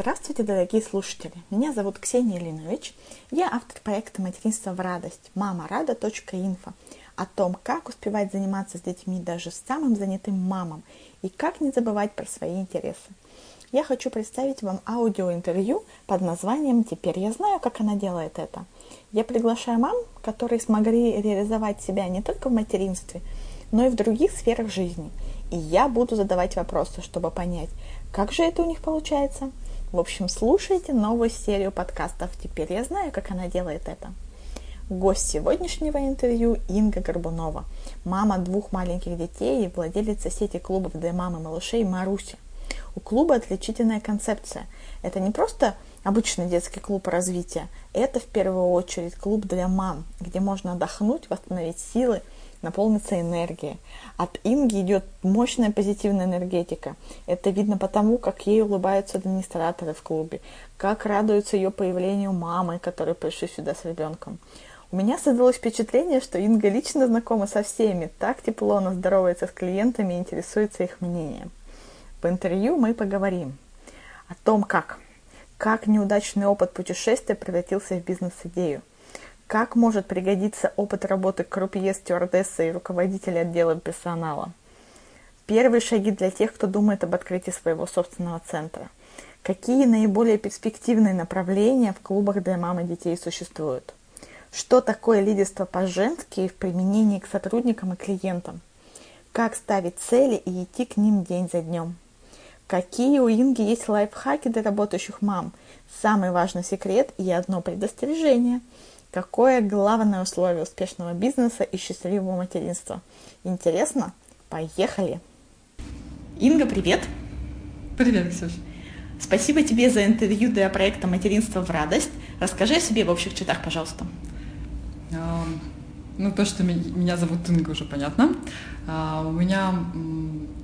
Здравствуйте, дорогие слушатели! Меня зовут Ксения Ильинович. Я автор проекта «Материнство в радость» мамарада.инфо о том, как успевать заниматься с детьми даже самым занятым мамам и как не забывать про свои интересы. Я хочу представить вам аудиоинтервью под названием «Теперь я знаю, как она делает это». Я приглашаю мам, которые смогли реализовать себя не только в материнстве, но и в других сферах жизни. И я буду задавать вопросы, чтобы понять, как же это у них получается – в общем, слушайте новую серию подкастов. Теперь я знаю, как она делает это. Гость сегодняшнего интервью Инга Горбунова, мама двух маленьких детей и владелица сети клубов для мамы малышей Маруси. У клуба отличительная концепция. Это не просто обычный детский клуб развития, это в первую очередь клуб для мам, где можно отдохнуть, восстановить силы, наполнится энергией. От Инги идет мощная позитивная энергетика. Это видно потому, как ей улыбаются администраторы в клубе, как радуются ее появлению мамы, которые пришли сюда с ребенком. У меня создалось впечатление, что Инга лично знакома со всеми, так тепло она здоровается с клиентами и интересуется их мнением. В интервью мы поговорим о том, как, как неудачный опыт путешествия превратился в бизнес-идею, как может пригодиться опыт работы крупье, стюардессы и руководителя отдела персонала? Первые шаги для тех, кто думает об открытии своего собственного центра. Какие наиболее перспективные направления в клубах для мам и детей существуют? Что такое лидерство по-женски в применении к сотрудникам и клиентам? Как ставить цели и идти к ним день за днем? Какие у Инги есть лайфхаки для работающих мам? Самый важный секрет и одно предостережение – Какое главное условие успешного бизнеса и счастливого материнства? Интересно? Поехали! Инга, привет! Привет, Ксюш! Спасибо тебе за интервью для проекта «Материнство в радость». Расскажи о себе в общих чертах, пожалуйста. Ну, то, что меня зовут Инга, уже понятно. А, у меня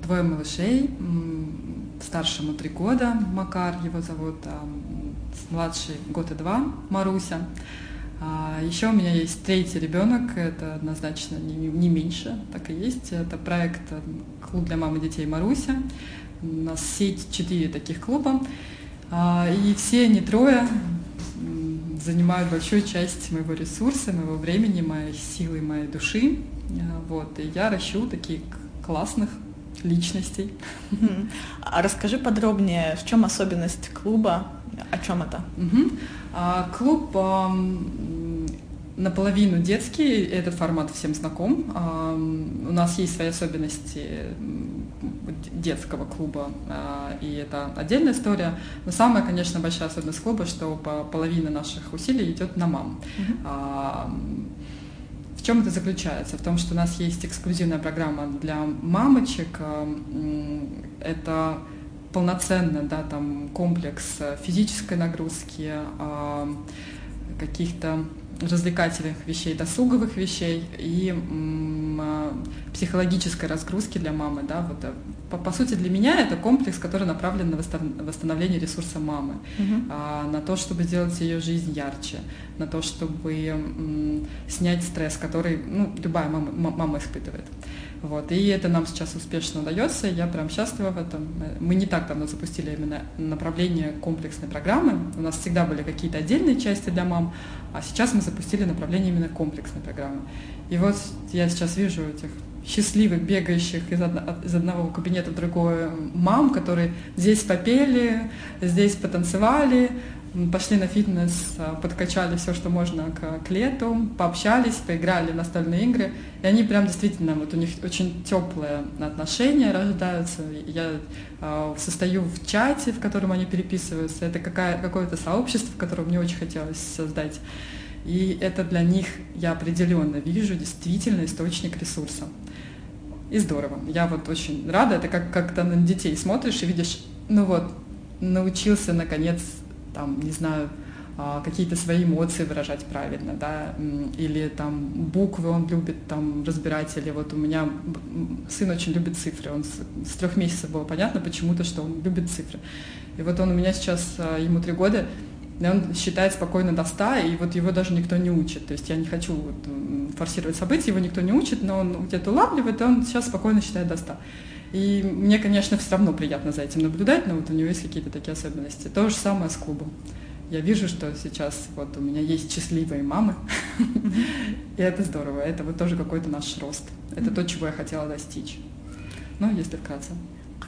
двое малышей. Старшему три года, Макар его зовут, младший год и два, Маруся. А еще у меня есть третий ребенок, это однозначно не, не меньше, так и есть. Это проект э, «Клуб для мамы и детей Маруся». У нас сеть четыре таких клуба. А, и все они трое занимают большую часть моего ресурса, моего времени, моей силы, моей души. А, вот. И я ращу таких классных личностей. А расскажи подробнее, в чем особенность клуба, о чем это? Угу. А, клуб наполовину детский, этот формат всем знаком. У нас есть свои особенности детского клуба, а, и это отдельная история. Но самая, конечно, большая особенность клуба, что половина наших усилий идет на мам. Mm-hmm. Чем это заключается? В том, что у нас есть эксклюзивная программа для мамочек. Это полноценно, да, там комплекс физической нагрузки, каких-то развлекательных вещей, досуговых вещей и а, психологической разгрузки для мамы. Да, вот, э, по, по сути, для меня это комплекс, который направлен на восстановление ресурса мамы, угу. а, на то, чтобы сделать ее жизнь ярче, на то, чтобы м, снять стресс, который ну, любая мама, мама испытывает. Вот. И это нам сейчас успешно удается, я прям счастлива в этом. Мы не так давно запустили именно направление комплексной программы. У нас всегда были какие-то отдельные части для мам, а сейчас мы запустили направление именно комплексной программы. И вот я сейчас вижу этих счастливых, бегающих из, одно, из одного кабинета в другой мам, которые здесь попели, здесь потанцевали, пошли на фитнес, а, подкачали все, что можно к, к лету, пообщались, поиграли в настольные игры. И они прям действительно, вот у них очень теплые отношения рождаются. Я э, состою в чате, в котором они переписываются. Это какая, какое-то сообщество, в котором мне очень хотелось создать. И это для них, я определенно вижу, действительно источник ресурса. И здорово. Я вот очень рада. Это как, то на детей смотришь и видишь, ну вот, научился наконец там, не знаю, а, какие-то свои эмоции выражать правильно, да, или там буквы он любит там разбирать, или вот у меня сын очень любит цифры, он с, с трех месяцев было понятно почему-то, что он любит цифры. И вот он у меня сейчас, а, ему три года, и он считает спокойно до 100, и вот его даже никто не учит. То есть я не хочу вот форсировать события, его никто не учит, но он где-то улавливает, и он сейчас спокойно считает до 100. И мне, конечно, все равно приятно за этим наблюдать, но вот у него есть какие-то такие особенности. То же самое с клубом. Я вижу, что сейчас вот у меня есть счастливые мамы, и это здорово. Это вот тоже какой-то наш рост. Это то, чего я хотела достичь. Ну, если вкратце.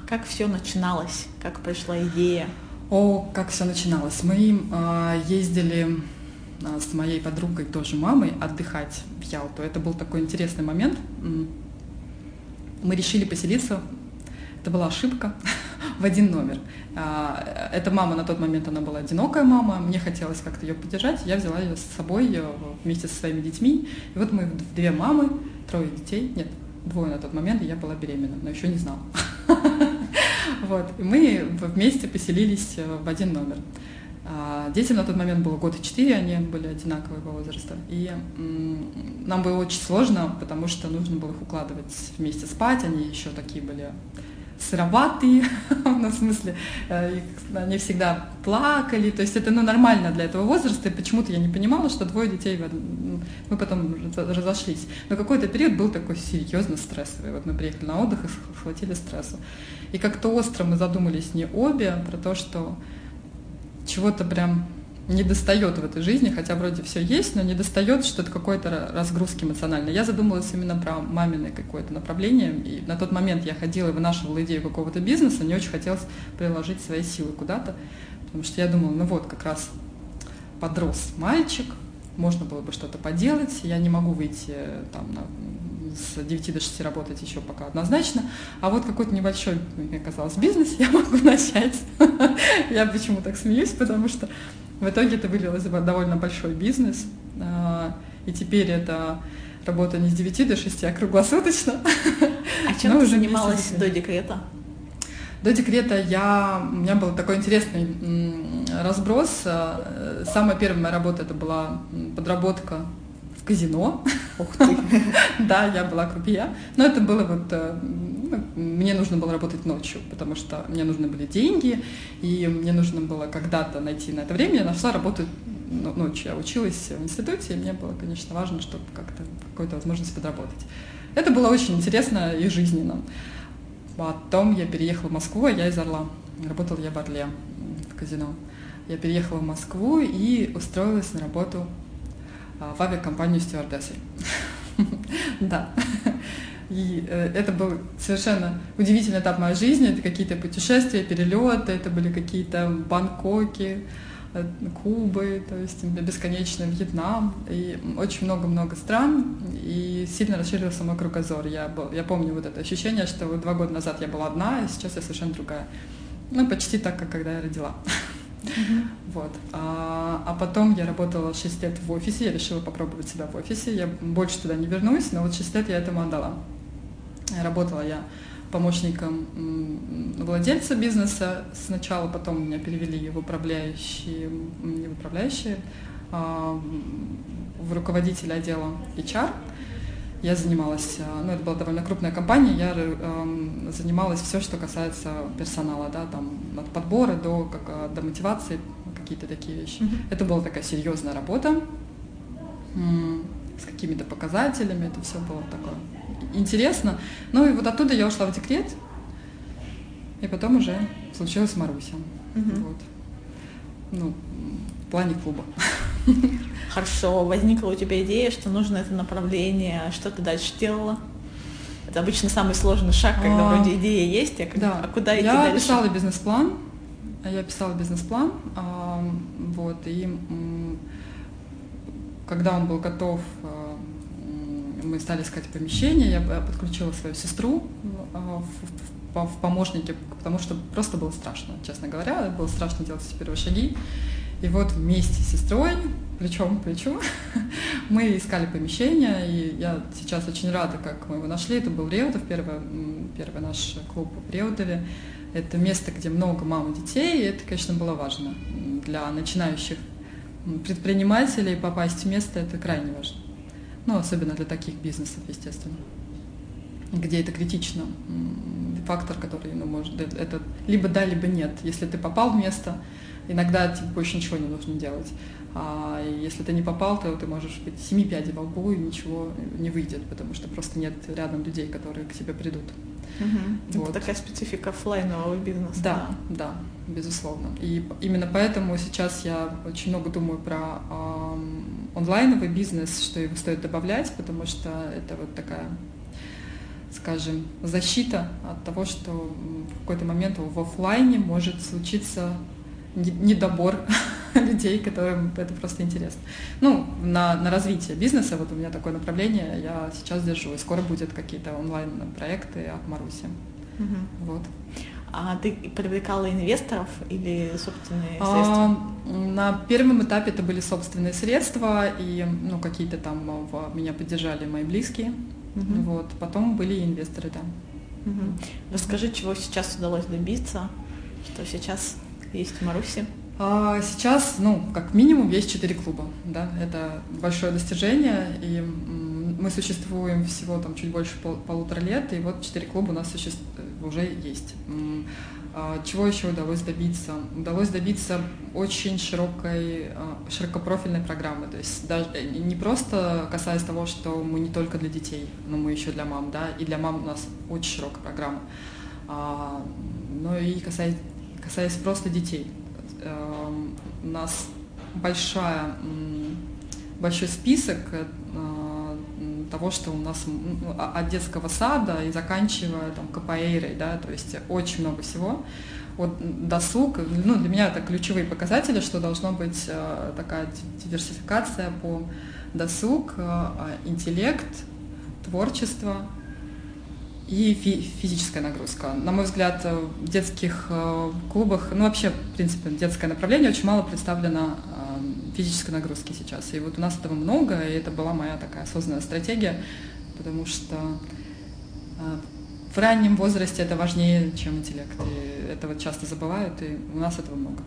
Как все начиналось? Как пришла идея? О, как все начиналось. Мы э, ездили э, с моей подругой, тоже мамой, отдыхать в Ялту. Это был такой интересный момент. Мы решили поселиться это была ошибка в один номер. А, эта мама на тот момент, она была одинокая мама, мне хотелось как-то ее поддержать, я взяла ее с собой э, вместе со своими детьми. И вот мы две мамы, трое детей, нет, двое на тот момент, и я была беременна, но еще не знала. Вот, и мы вместе поселились э, в один номер. А, детям на тот момент было год и четыре, они были одинакового возраста. И нам было очень сложно, потому что нужно было их укладывать вместе спать, они еще такие были сыроватые, ну, в смысле, э, они всегда плакали, то есть это ну, нормально для этого возраста, и почему-то я не понимала, что двое детей, мы потом разошлись. Но какой-то период был такой серьезно стрессовый. Вот мы приехали на отдых и схватили стрессу. И как-то остро мы задумались не обе про то, что чего-то прям не достает в этой жизни, хотя вроде все есть, но не достает что-то какой-то разгрузки эмоциональной. Я задумалась именно про маминое какое-то направление, и на тот момент я ходила и вынашивала идею какого-то бизнеса, мне очень хотелось приложить свои силы куда-то, потому что я думала, ну вот, как раз подрос мальчик, можно было бы что-то поделать, я не могу выйти там на с 9 до 6 работать еще пока однозначно, а вот какой-то небольшой, мне казалось, бизнес я могу начать. Я почему так смеюсь, потому что в итоге это вылилось в довольно большой бизнес, а, и теперь это работа не с 9 до 6, а круглосуточно. А чем ты уже занималась до декрета? До декрета я, у меня был такой интересный разброс. А, самая первая моя работа это была подработка в казино. Ух ты! Да, я была крупье. Но это было вот э, мне нужно было работать ночью, потому что мне нужны были деньги, и мне нужно было когда-то найти на это время. Я нашла работу ночью. Я училась в институте, и мне было, конечно, важно, чтобы как-то какую-то возможность подработать. Это было очень интересно и жизненно. Потом я переехала в Москву, а я из Орла. Работала я в Орле, в казино. Я переехала в Москву и устроилась на работу а, в авиакомпанию стюардессой. Да. И э, это был совершенно удивительный этап моей жизни. Это какие-то путешествия, перелеты, это были какие-то Бангкоки, э, Кубы, то есть бесконечный Вьетнам, и очень много-много стран, и сильно расширился мой кругозор. Я, был, я помню вот это ощущение, что вот два года назад я была одна, а сейчас я совершенно другая. Ну, почти так, как когда я родила. Mm-hmm. Вот. А, а потом я работала 6 лет в офисе, я решила попробовать себя в офисе. Я больше туда не вернусь, но вот 6 лет я этому отдала. Работала я помощником владельца бизнеса сначала, потом меня перевели в управляющие, не в управляющие, а в руководителя отдела HR. Я занималась, а, ну это была довольно крупная компания, я э, занималась все, что касается персонала, да, там от подбора до, как, а, до мотивации, какие-то такие вещи. Mm-hmm. Это была такая серьезная работа с какими-то показателями, это все было такое интересно. Ну и вот оттуда я ушла в декрет, и потом уже случилась Маруся. Угу. Вот. Ну, в плане клуба. Хорошо, возникла у тебя идея, что нужно это направление, что ты дальше делала? Это обычно самый сложный шаг, когда а, вроде идея есть, а, да. а куда идти я дальше? Я писала бизнес-план, я писала бизнес-план, а, вот, и когда он был готов, а, мы стали искать помещение, я подключила свою сестру а, в, в, в помощники, потому что просто было страшно, честно говоря, было страшно делать эти первые шаги. И вот вместе с сестрой, плечом к плечу, мы искали помещение, и я сейчас очень рада, как мы его нашли. Это был Реутов, первый, первый наш клуб в Реутове. Это место, где много мам и детей, и это, конечно, было важно для начинающих предпринимателей попасть в место, это крайне важно ну, особенно для таких бизнесов, естественно, где это критично. Фактор, который, ну, может, это либо да, либо нет. Если ты попал в место, иногда тебе больше ничего не нужно делать. А если ты не попал, то ты можешь быть семи пядей во лбу, и ничего не выйдет, потому что просто нет рядом людей, которые к тебе придут. Угу. Вот. Это такая специфика офлайнового бизнеса. Да, да, да, безусловно. И именно поэтому сейчас я очень много думаю про онлайновый бизнес, что его стоит добавлять, потому что это вот такая скажем, защита от того, что в какой-то момент в офлайне может случиться недобор людей, которым это просто интересно. Ну, на, на развитие бизнеса, вот у меня такое направление, я сейчас держу, и скоро будет какие-то онлайн-проекты от Маруси. Угу. Вот. А ты привлекала инвесторов или собственные а, средства? На первом этапе это были собственные средства, и ну, какие-то там меня поддержали мои близкие. Угу. Вот. Потом были инвесторы, да. Угу. Расскажи, чего сейчас удалось добиться, что сейчас есть в Маруси? А сейчас, ну, как минимум, есть четыре клуба, да, это большое достижение, и мы существуем всего там чуть больше пол, полутора лет, и вот четыре клуба у нас существ... уже есть. А чего еще удалось добиться? Удалось добиться очень широкой, а, широкопрофильной программы, то есть даже э, не просто касаясь того, что мы не только для детей, но мы еще для мам, да, и для мам у нас очень широкая программа, но и касаясь, касаясь просто детей. Эм, у нас большая, большой список э, того, что у нас ну, от детского сада и заканчивая там капоэйрой, да, то есть очень много всего. Вот досуг, ну, для меня это ключевые показатели, что должно быть э, такая диверсификация по досуг, э, интеллект, творчество, и физическая нагрузка. На мой взгляд, в детских э, клубах, ну вообще, в принципе, детское направление очень мало представлено э, физической нагрузки сейчас. И вот у нас этого много, и это была моя такая осознанная стратегия, потому что э, в раннем возрасте это важнее, чем интеллект. И это вот часто забывают, и у нас этого много.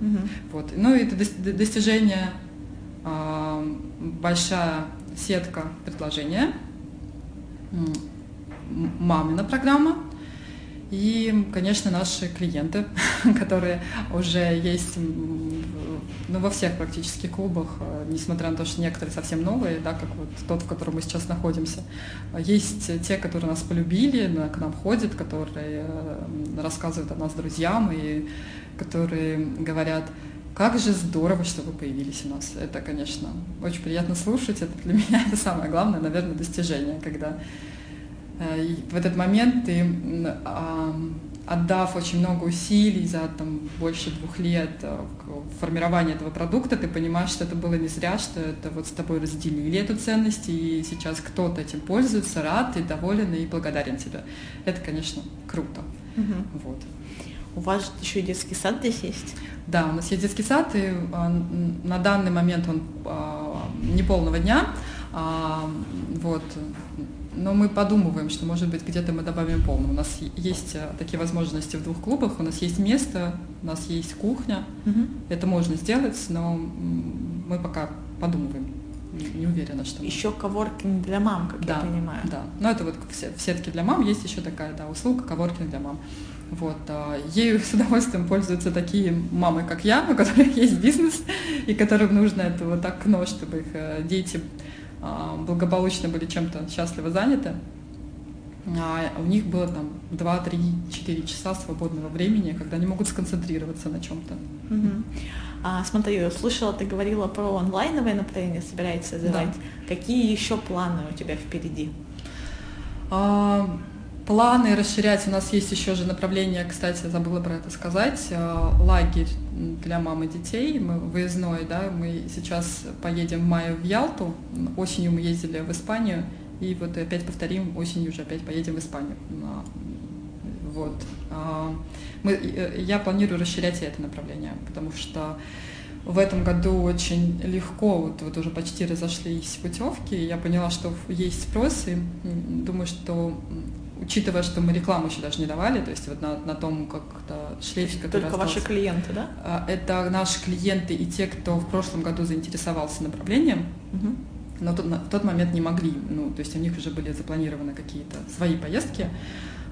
Угу. Вот. Ну и это достижение, большая сетка предложения мамина программа. И, конечно, наши клиенты, которые уже есть ну, во всех практически клубах, э, несмотря на то, что некоторые совсем новые, да, как вот тот, в котором мы сейчас находимся. Есть те, которые нас полюбили, к нам ходят, которые э, рассказывают о нас друзьям и которые говорят, как же здорово, что вы появились у нас. Это, конечно, очень приятно слушать. Это для меня это самое главное, наверное, достижение, когда Э, в этот момент ты, отдав очень много усилий за там, больше двух лет э, формирования этого продукта, ты понимаешь, что это было не зря, что это вот с тобой разделили эту ценность, и сейчас кто-то этим пользуется, рад и доволен и благодарен тебе. Это, конечно, круто. Угу. Вот. У вас еще и детский сад здесь есть? Да, у нас есть детский сад, и а, на данный момент он а, не полного дня. А, вот, но мы подумываем, что, может быть, где-то мы добавим полный. У нас есть э, такие возможности в двух клубах, у нас есть место, у нас есть кухня. Угу. Это можно сделать, но мы пока подумываем. Не уверена, что. Еще коворкинг для мам, как да, я понимаю. Да, но это вот в сетке для мам есть еще такая да, услуга коворкинг для мам. Вот, а, ею с удовольствием пользуются такие мамы, как я, у которых есть бизнес, и которым нужно это вот окно, чтобы их э, дети благополучно были чем-то счастливо заняты. А у них было там 2, 3, 4 часа свободного времени, когда они могут сконцентрироваться на чем-то. Угу. А, смотри, слышала, ты говорила про онлайновое направление, собираетесь развивать. Да. Какие еще планы у тебя впереди? А, планы расширять. У нас есть еще же направление, кстати, забыла про это сказать, э, лагерь для мам и детей, мы выездной, да, мы сейчас поедем в мае в Ялту, осенью мы ездили в Испанию, и вот опять повторим, осенью уже опять поедем в Испанию. Вот. А, мы, э, я планирую расширять это направление, потому что в этом году очень легко, вот, вот уже почти разошлись путевки, я поняла, что есть спрос, и думаю, что учитывая, что мы рекламу еще даже не давали, то есть вот на, на том как-то шлейфе, который Только остался, ваши клиенты, да? А, это наши клиенты и те, кто в прошлом году заинтересовался направлением, угу. но тот, в тот момент не могли, ну, то есть у них уже были запланированы какие-то свои поездки.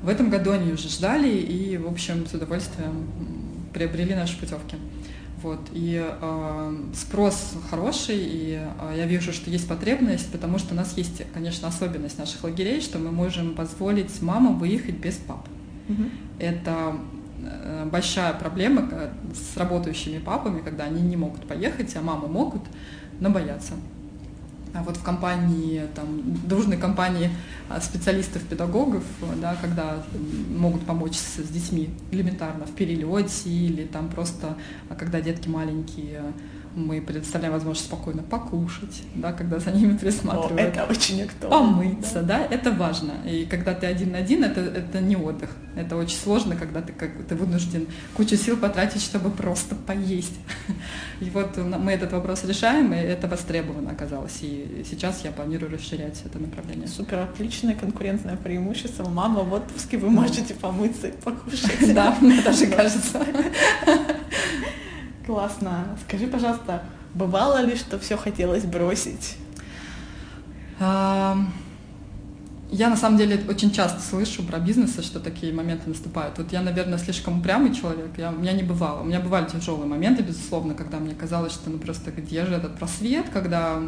В этом году они уже ждали и, в общем, с удовольствием приобрели наши путевки. Вот, и э, спрос хороший, и э, я вижу, что есть потребность, потому что у нас есть, конечно, особенность наших лагерей, что мы можем позволить мамам выехать без пап. Угу. Это э, большая проблема с работающими папами, когда они не могут поехать, а мамы могут, но боятся. А вот в компании, там, дружной компании а, специалистов-педагогов, да, когда могут помочь с, с детьми элементарно в перелете или там просто, а когда детки маленькие, мы предоставляем возможность спокойно покушать, да, когда за ними присматривают. О, это очень актуально. Помыться, да. да, это важно. И когда ты один на один, это, это не отдых. Это очень сложно, когда ты, как, ты вынужден кучу сил потратить, чтобы просто поесть. И вот мы этот вопрос решаем, и это востребовано оказалось. И сейчас я планирую расширять это направление. Супер, отличное конкурентное преимущество. Мама, в отпуске вы можете помыться и покушать. Да, мне даже кажется. Классно. Скажи, пожалуйста, бывало ли, что все хотелось бросить? Я на самом деле очень часто слышу про бизнесы, что такие моменты наступают. Вот я, наверное, слишком упрямый человек, я, у меня не бывало. У меня бывали тяжелые моменты, безусловно, когда мне казалось, что ну просто где же этот просвет, когда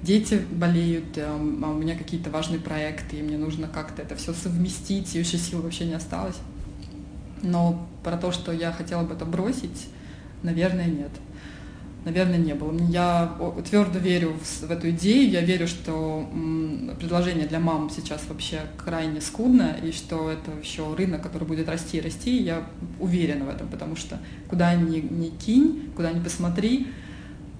дети болеют, а у меня какие-то важные проекты, и мне нужно как-то это все совместить, и уже сил вообще не осталось. Но про то, что я хотела бы это бросить, Наверное, нет. Наверное, не было. Я твердо верю в, эту идею. Я верю, что предложение для мам сейчас вообще крайне скудно, и что это еще рынок, который будет расти и расти. Я уверена в этом, потому что куда ни, ни кинь, куда ни посмотри,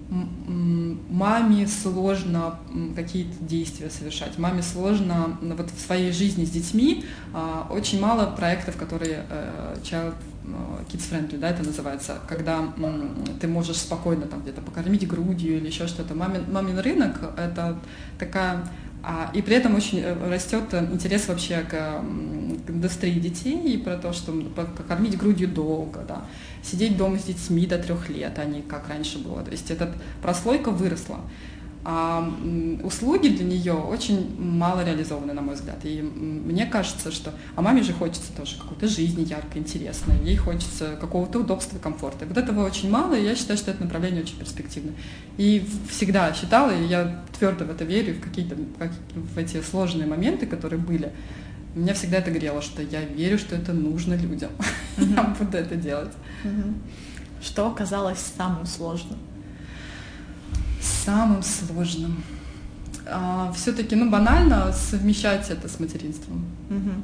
маме сложно какие-то действия совершать. Маме сложно вот в своей жизни с детьми а, очень мало проектов, которые э, child э, kids friendly, да, это называется, когда ты можешь спокойно там где-то покормить грудью или еще что-то. Мамин, мамин рынок это такая а, и при этом очень э, растет интерес вообще к, к индустрии детей и про то, что покормить грудью долго, да сидеть дома с детьми до трех лет, а не как раньше было. То есть эта прослойка выросла. А услуги для нее очень мало реализованы, на мой взгляд. И мне кажется, что... А маме же хочется тоже какой-то жизни яркой, интересной. Ей хочется какого-то удобства и комфорта. И вот этого очень мало, и я считаю, что это направление очень перспективное. И всегда считала, и я твердо в это верю, в какие-то в эти сложные моменты, которые были, меня всегда это грело, что я верю, что это нужно людям. Я буду это делать. Что оказалось самым сложным? Самым сложным. А, все-таки, ну, банально совмещать это с материнством. Mm-hmm.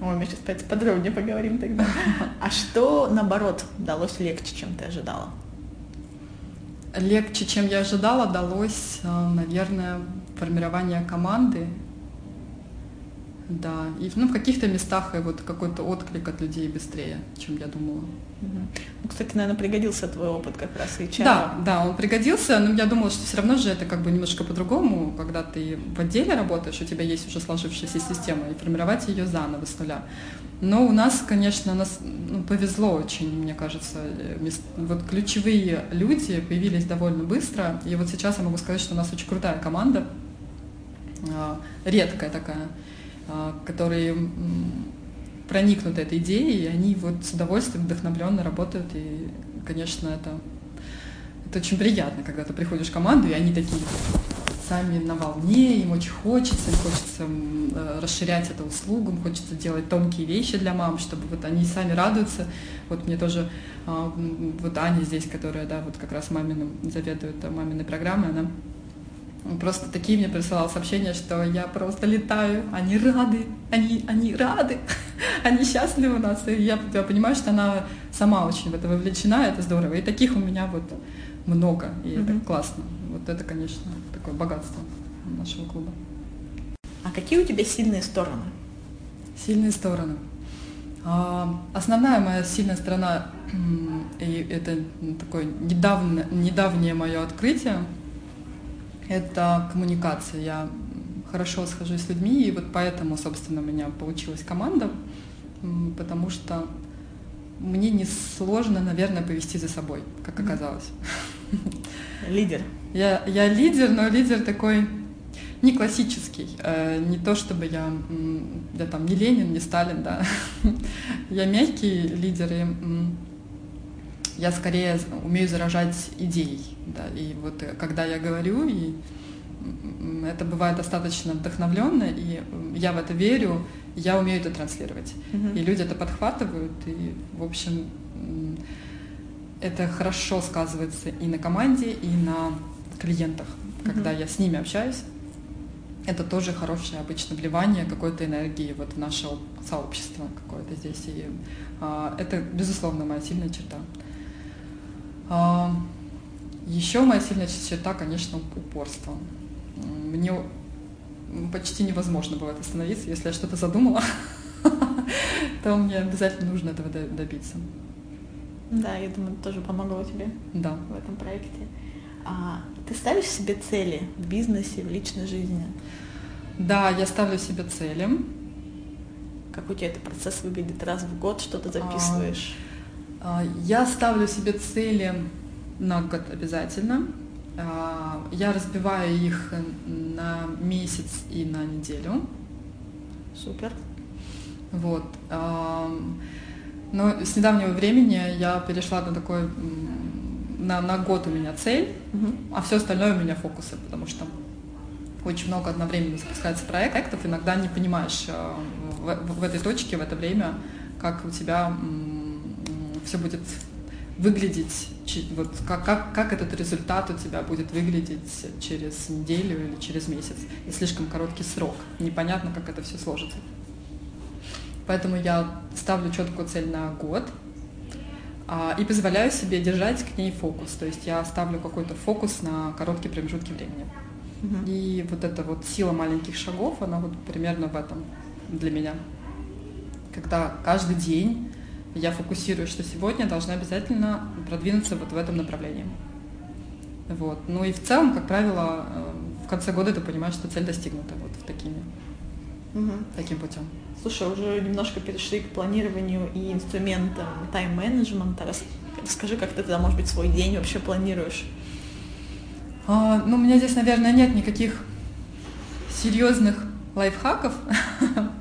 Ой, мы сейчас опять подробнее поговорим тогда. А что, наоборот, далось легче, чем ты ожидала? Легче, чем я ожидала, далось, а, наверное, формирование команды да, и ну, в каких-то местах и вот какой-то отклик от людей быстрее, чем я думала. Угу. Ну, кстати, наверное, пригодился твой опыт как раз и Да, да, он пригодился, но я думала, что все равно же это как бы немножко по-другому, когда ты в отделе работаешь, у тебя есть уже сложившаяся система, и формировать ее заново с нуля. Но у нас, конечно, нас ну, повезло очень, мне кажется. Вот ключевые люди появились довольно быстро. И вот сейчас я могу сказать, что у нас очень крутая команда, а, редкая такая. А, которые проникнуты этой идеей, и они вот с удовольствием вдохновленно работают, и, конечно, это, это очень приятно, когда ты приходишь в команду, и они такие сами на волне, им очень хочется, им хочется э, расширять эту услугу, им хочется делать тонкие вещи для мам, чтобы вот они сами радуются. Вот мне тоже, а, вот Аня здесь, которая, да, вот как раз маминым заведует маминой программой, она он просто такие мне присылал сообщения, что я просто летаю, они рады, они, они рады, они счастливы у нас. И я, я понимаю, что она сама очень в это вовлечена, это здорово. И таких у меня вот много, и mm-hmm. это классно. Вот это, конечно, такое богатство нашего клуба. А какие у тебя сильные стороны? Сильные стороны. А, основная моя сильная сторона, и это такое недавно, недавнее мое открытие, это коммуникация. Я хорошо схожусь с людьми, и вот поэтому, собственно, у меня получилась команда, потому что мне не сложно, наверное, повести за собой, как оказалось. Лидер. Я, я лидер, но лидер такой не классический. Э, не то чтобы я, я там не Ленин, не Сталин, да. Я мягкий лидер, и я скорее умею заражать идеей. Да, и вот э, когда я говорю, и это бывает достаточно вдохновленно, и я в это верю, я умею это транслировать. Mm-hmm. И люди это подхватывают, и, в общем, это хорошо сказывается и на команде, и на клиентах, когда mm-hmm. я с ними общаюсь. Это тоже хорошее обычно вливание какой-то энергии вот в наше сообщество какое-то здесь. И а, это, безусловно, моя сильная черта. Еще моя сильная черта, конечно, упорство. Мне почти невозможно бывает остановиться. Если я что-то задумала, то мне обязательно нужно этого добиться. Да, я думаю, это тоже помогло тебе да. в этом проекте. А ты ставишь себе цели в бизнесе, в личной жизни? Да, я ставлю себе цели. Как у тебя этот процесс выглядит? Раз в год что-то записываешь? А, я ставлю себе цели на год обязательно. А, я разбиваю их на месяц и на неделю. Супер. Вот. Но с недавнего времени я перешла на такой на, на год у меня цель, угу. а все остальное у меня фокусы, потому что очень много одновременно запускается проектов, иногда не понимаешь в, в, в этой точке, в это время, как у тебя все будет выглядеть, вот как, как, как этот результат у тебя будет выглядеть через неделю или через месяц. И слишком короткий срок. Непонятно, как это все сложится. Поэтому я ставлю четкую цель на год а, и позволяю себе держать к ней фокус. То есть я ставлю какой-то фокус на короткие промежутки времени. Угу. И вот эта вот сила маленьких шагов, она вот примерно в этом для меня. Когда каждый день я фокусируюсь, что сегодня должна обязательно продвинуться вот в этом направлении. Вот. Ну и в целом, как правило, э, в конце года ты понимаешь, что цель достигнута вот такими, угу. таким путем. Слушай, уже немножко перешли к планированию и инструментам тайм-менеджмента. Расскажи, как ты тогда, может быть, свой день вообще планируешь? А, ну, у меня здесь, наверное, нет никаких серьезных лайфхаков.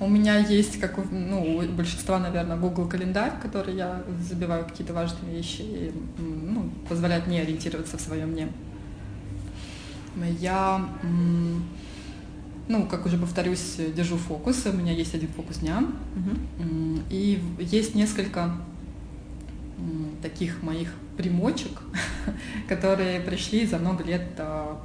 У меня есть, как у, ну, у большинства, наверное, Google календарь, который я забиваю какие-то важные вещи и ну, позволяет мне ориентироваться в своем дне. Я ну, как уже повторюсь, держу фокус. У меня есть один фокус дня. Угу. И есть несколько таких моих примочек, которые пришли за много лет а,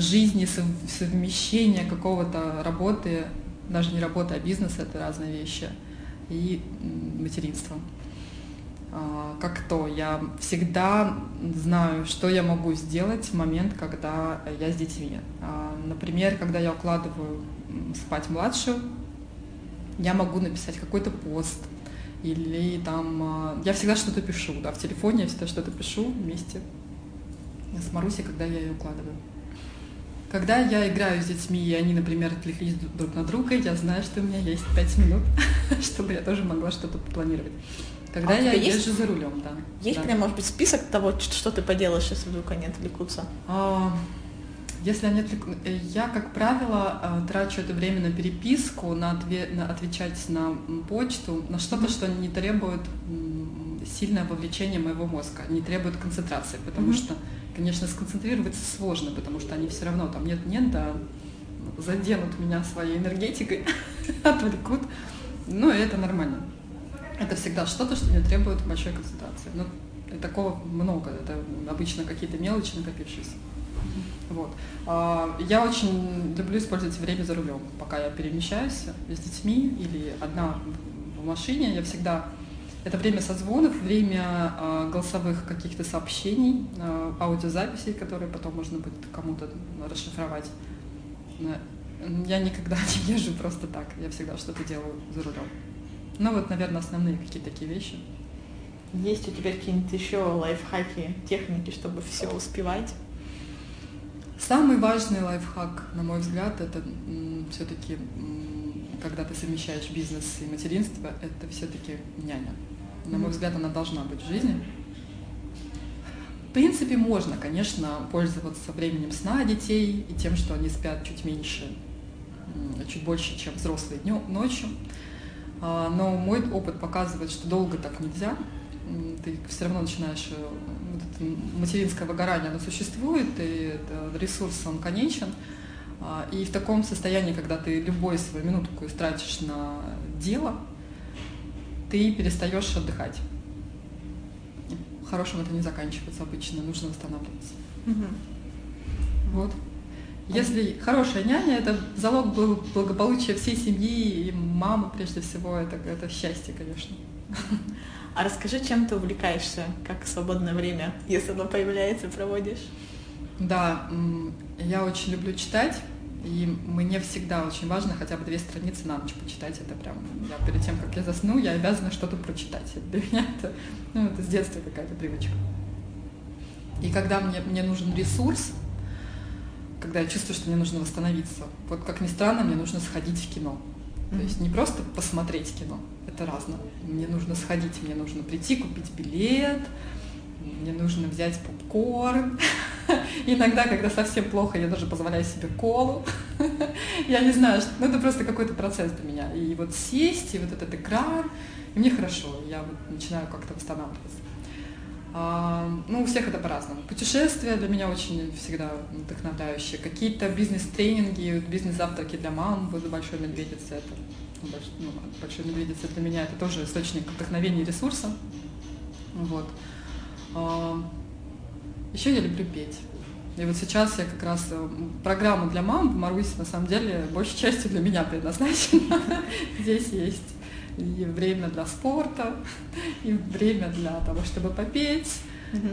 жизни, совмещения какого-то работы, даже не работы, а бизнеса, это разные вещи, и материнства. А, как то. Я всегда знаю, что я могу сделать в момент, когда я с детьми. А, например, когда я укладываю спать младшую, я могу написать какой-то пост, или там а, я всегда что-то пишу, да, в телефоне я всегда что-то пишу вместе с Марусей, когда я ее укладываю. Когда я играю с детьми, и они, например, отвлеклись друг на друга, я знаю, что у меня есть пять минут, чтобы я тоже могла что-то планировать. Когда а я езжу есть, за рулем, да. Есть да. прям, может быть, список того, что ты поделаешь, если вдруг они отвлекутся? А, если они отвлекутся... Э, я, как правило, э, трачу это время на переписку, на, отве... на отвечать на почту, на что-то, mm-hmm. что не требует сильное вовлечение моего мозга, не требует концентрации, потому mm-hmm. что, конечно, сконцентрироваться сложно, потому что они все равно там нет-нет, да, заденут меня своей энергетикой, отвлекут. Ну, и это нормально. Это всегда что-то, что не требует большой концентрации. Но и такого много. Это обычно какие-то мелочи накопившиеся. Вот. А, я очень люблю использовать время за рулем, пока я перемещаюсь с детьми или одна в машине. Я всегда это время созвонов, время а, голосовых каких-то сообщений, а, аудиозаписей, которые потом можно будет кому-то расшифровать. Я никогда не езжу просто так. Я всегда что-то делаю за рулем. Ну вот, наверное, основные какие-то такие вещи. Есть у тебя какие-нибудь еще лайфхаки, техники, чтобы все успевать? Самый важный лайфхак, на мой взгляд, это все-таки, когда ты совмещаешь бизнес и материнство, это все-таки няня. На мой взгляд, она должна быть в жизни. В принципе, можно, конечно, пользоваться временем сна детей и тем, что они спят чуть меньше, чуть больше, чем взрослые днем, ночью. А, но мой опыт показывает, что долго так нельзя. Ты все равно начинаешь э, вот это материнское выгорание, оно существует, и ресурс, он конечен. А, и в таком состоянии, когда ты любую свою минутку истратишь на дело, ты перестаешь отдыхать. Хорошим это не заканчивается обычно, нужно восстанавливаться. Угу. Вот. Если хорошая няня, это залог благополучия всей семьи и мамы прежде всего, это, это счастье, конечно. А расскажи, чем ты увлекаешься, как свободное время, если оно появляется, проводишь? Да, я очень люблю читать. И мне всегда очень важно хотя бы две страницы на ночь почитать. Это прям, я перед тем, как я засну, я обязана что-то прочитать. Для меня это, ну, это с детства какая-то привычка. И когда мне, мне нужен ресурс, когда я чувствую, что мне нужно восстановиться, вот как ни странно, мне нужно сходить в кино. То есть не просто посмотреть кино, это разное. Мне нужно сходить, мне нужно прийти, купить билет, мне нужно взять попкорн. Иногда, когда совсем плохо, я даже позволяю себе колу. я не знаю, ну это просто какой-то процесс для меня. И вот сесть, и вот этот экран, и мне хорошо, я вот начинаю как-то восстанавливаться. А, ну, у всех это по-разному. Путешествия для меня очень всегда вдохновляющие. Какие-то бизнес-тренинги, бизнес-завтраки для мам возле Большой Медведицы. Это, ну, ну, Большой Медведицы для меня это тоже источник вдохновения и ресурса. Вот. А, Еще я люблю петь. И вот сейчас я как раз э, программа для мам в Марусе на самом деле большей частью для меня предназначена. Здесь есть и время для спорта, и время для того, чтобы попеть.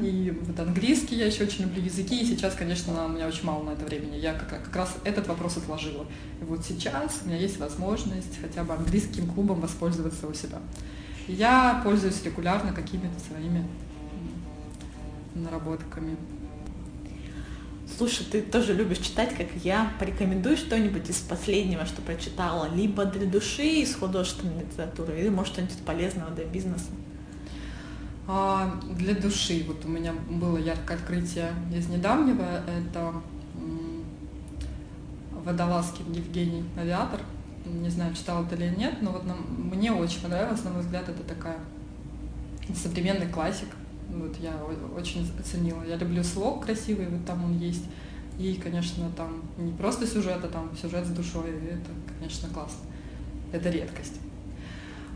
И вот английский я еще очень люблю языки, и сейчас, конечно, у меня очень мало на это времени. Я как, как раз этот вопрос отложила. И вот сейчас у меня есть возможность хотя бы английским клубом воспользоваться у себя. И я пользуюсь регулярно какими-то своими наработками. Слушай, ты тоже любишь читать, как я. Порекомендуй что-нибудь из последнего, что прочитала, либо для души из художественной литературы, или, может, что-нибудь полезного для бизнеса. А, для души. Вот у меня было яркое открытие из недавнего. Это Водолазкин Евгений, авиатор. Не знаю, читал это или нет, но вот нам, мне очень понравилось, на мой взгляд, это такая современный классик вот я очень оценила. Я люблю слог красивый, вот там он есть. И, конечно, там не просто сюжет, а там сюжет с душой. И это, конечно, классно. Это редкость.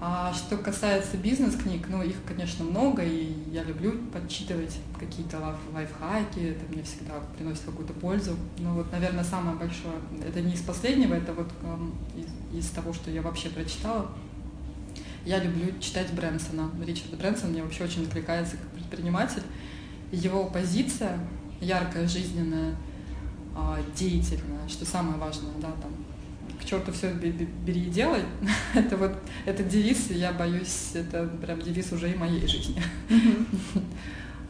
А что касается бизнес-книг, ну, их, конечно, много, и я люблю подчитывать какие-то лайфхаки, это мне всегда приносит какую-то пользу. Но вот, наверное, самое большое, это не из последнего, это вот эм, из, из того, что я вообще прочитала. Я люблю читать Брэнсона. Ричард Брэнсон мне вообще очень откликается как предприниматель, его позиция яркая, жизненная, а, деятельная, что самое важное, да, там, к черту все бери и делай. это вот этот девиз, я боюсь, это прям девиз уже и моей жизни.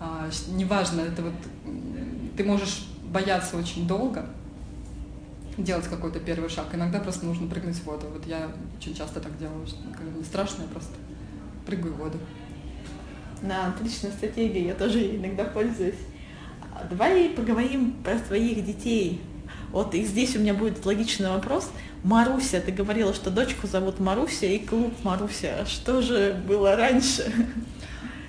А, неважно, это вот ты можешь бояться очень долго, делать какой-то первый шаг. Иногда просто нужно прыгнуть в воду. Вот я очень часто так делаю, что когда мне страшно, я просто прыгаю в воду. Да, отличная стратегия, я тоже иногда пользуюсь. А, давай поговорим про твоих детей. Вот и здесь у меня будет логичный вопрос. Маруся, ты говорила, что дочку зовут Маруся и клуб Маруся. Что же было раньше?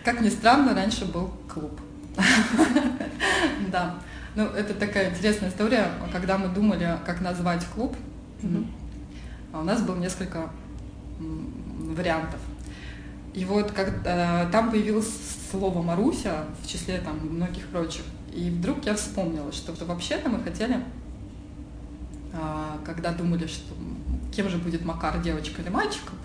Как ни странно, раньше был клуб. Да. Ну, это такая интересная история, когда мы думали, как назвать клуб. У нас было несколько вариантов. И вот как, э, там появилось слово Маруся в числе там многих прочих. И вдруг я вспомнила, что вообще-то мы хотели, э, когда думали, что кем же будет Макар, девочка или мальчиком,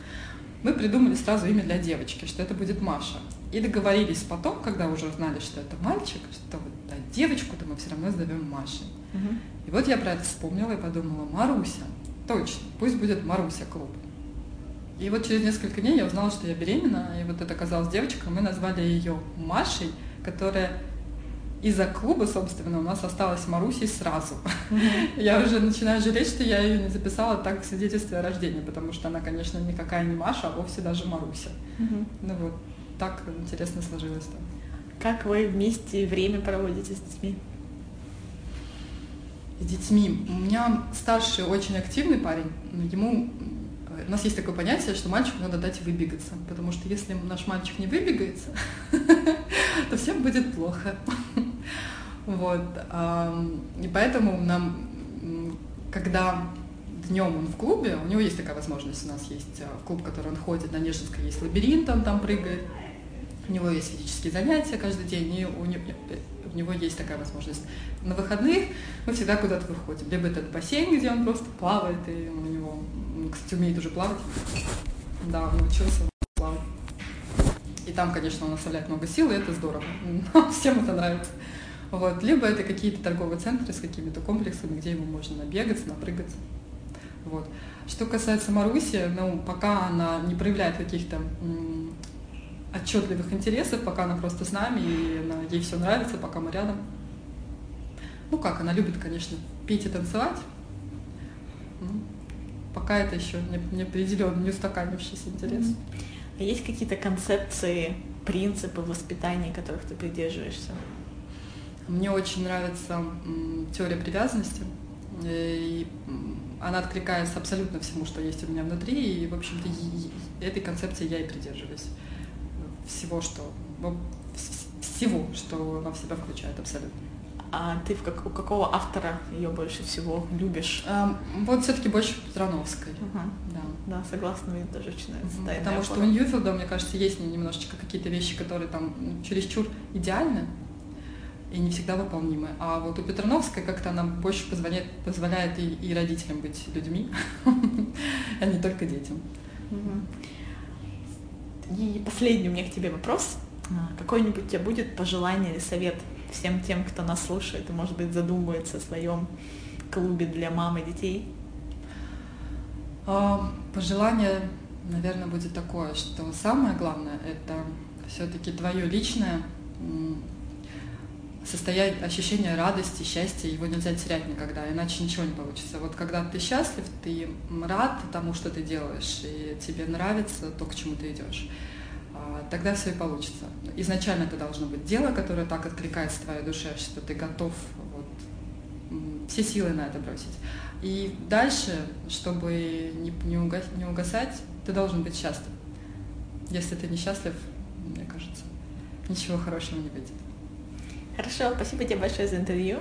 мы придумали сразу имя для девочки, что это будет Маша. И договорились потом, когда уже знали, что это мальчик, что вот да, девочку-то мы все равно зовем Машей. Угу. И вот я про это вспомнила и подумала, Маруся, точно, пусть будет Маруся клуб. И вот через несколько дней я узнала, что я беременна, и вот это оказалась девочка, мы назвали ее Машей, которая из-за клуба, собственно, у нас осталась Марусей сразу. Mm-hmm. Я уже начинаю жалеть, что я ее не записала так в свидетельстве о рождении, потому что она, конечно, никакая не Маша, а вовсе даже Маруся. Mm-hmm. Ну вот, так интересно сложилось там. Как вы вместе время проводите с детьми? С детьми. У меня старший очень активный парень, ему у нас есть такое понятие, что мальчику надо дать выбегаться, потому что если наш мальчик не выбегается, то всем будет плохо. Вот. И поэтому нам, когда днем он в клубе, у него есть такая возможность, у нас есть а, клуб, который он ходит, на Нежинской есть лабиринт, он там прыгает, у него есть физические занятия каждый день, и у него, у него есть такая возможность. На выходных мы всегда куда-то выходим. Либо это бассейн, где он просто плавает, и у него, кстати, умеет уже плавать. Да, он учился плавать. И там, конечно, он оставляет много сил, и это здорово. Всем это нравится. Вот. Либо это какие-то торговые центры с какими-то комплексами, где ему можно набегаться, напрыгаться. Вот. Что касается Маруси, ну, пока она не проявляет каких-то отчетливых интересов, пока она просто с нами, и она, ей все нравится, пока мы рядом. Ну как, она любит, конечно, петь и танцевать. Пока это еще не, не определен, не устаканившийся интерес. А есть какие-то концепции, принципы воспитания, которых ты придерживаешься? Мне очень нравится теория привязанности. И она откликается абсолютно всему, что есть у меня внутри, и, в общем-то, этой концепции я и придерживаюсь. Всего, что всего, что она в себя включает абсолютно. А ты в как, у какого автора ее больше всего любишь? Um, вот все-таки больше Петрановской. Uh-huh. Да. да, согласна, мне тоже очень нравится. Uh-huh. Потому что у Ньюфилда, мне кажется, есть немножечко какие-то вещи, которые там ну, чересчур идеальны, и не всегда выполнимы. А вот у Петрановской как-то она больше позволяет, позволяет и, и родителям быть людьми, а не только детям. И последний у меня к тебе вопрос. А, какой-нибудь у тебя будет пожелание или совет всем тем, кто нас слушает и, может быть, задумывается о своем клубе для мам и детей? А, пожелание, наверное, будет такое, что самое главное — это все-таки твое личное состояние, ощущение радости, счастья, его нельзя терять никогда, иначе ничего не получится. Вот когда ты счастлив, ты рад тому, что ты делаешь, и тебе нравится то, к чему ты идешь, тогда все и получится. Изначально это должно быть дело, которое так откликается твоей душе, что ты готов вот, все силы на это бросить. И дальше, чтобы не, не, угас, не угасать, ты должен быть счастлив. Если ты несчастлив, мне кажется, ничего хорошего не выйдет. Хорошо, спасибо тебе большое за интервью.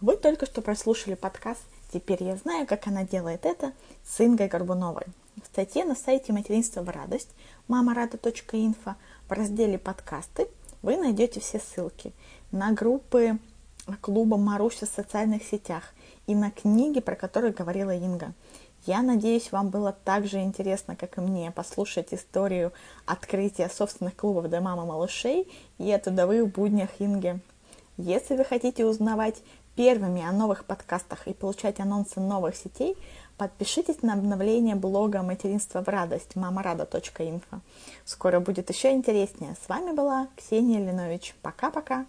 Вы только что прослушали подкаст «Теперь я знаю, как она делает это» с Ингой Горбуновой. В статье на сайте «Материнство в радость» мамарада.инфо в разделе «Подкасты» вы найдете все ссылки на группы клуба Маруся в социальных сетях и на книги, про которые говорила Инга. Я надеюсь, вам было так же интересно, как и мне, послушать историю открытия собственных клубов для мамы малышей и о трудовых буднях Инги. Если вы хотите узнавать первыми о новых подкастах и получать анонсы новых сетей, подпишитесь на обновление блога «Материнство в радость» мамарада.инфо. Скоро будет еще интереснее. С вами была Ксения Линович. Пока-пока!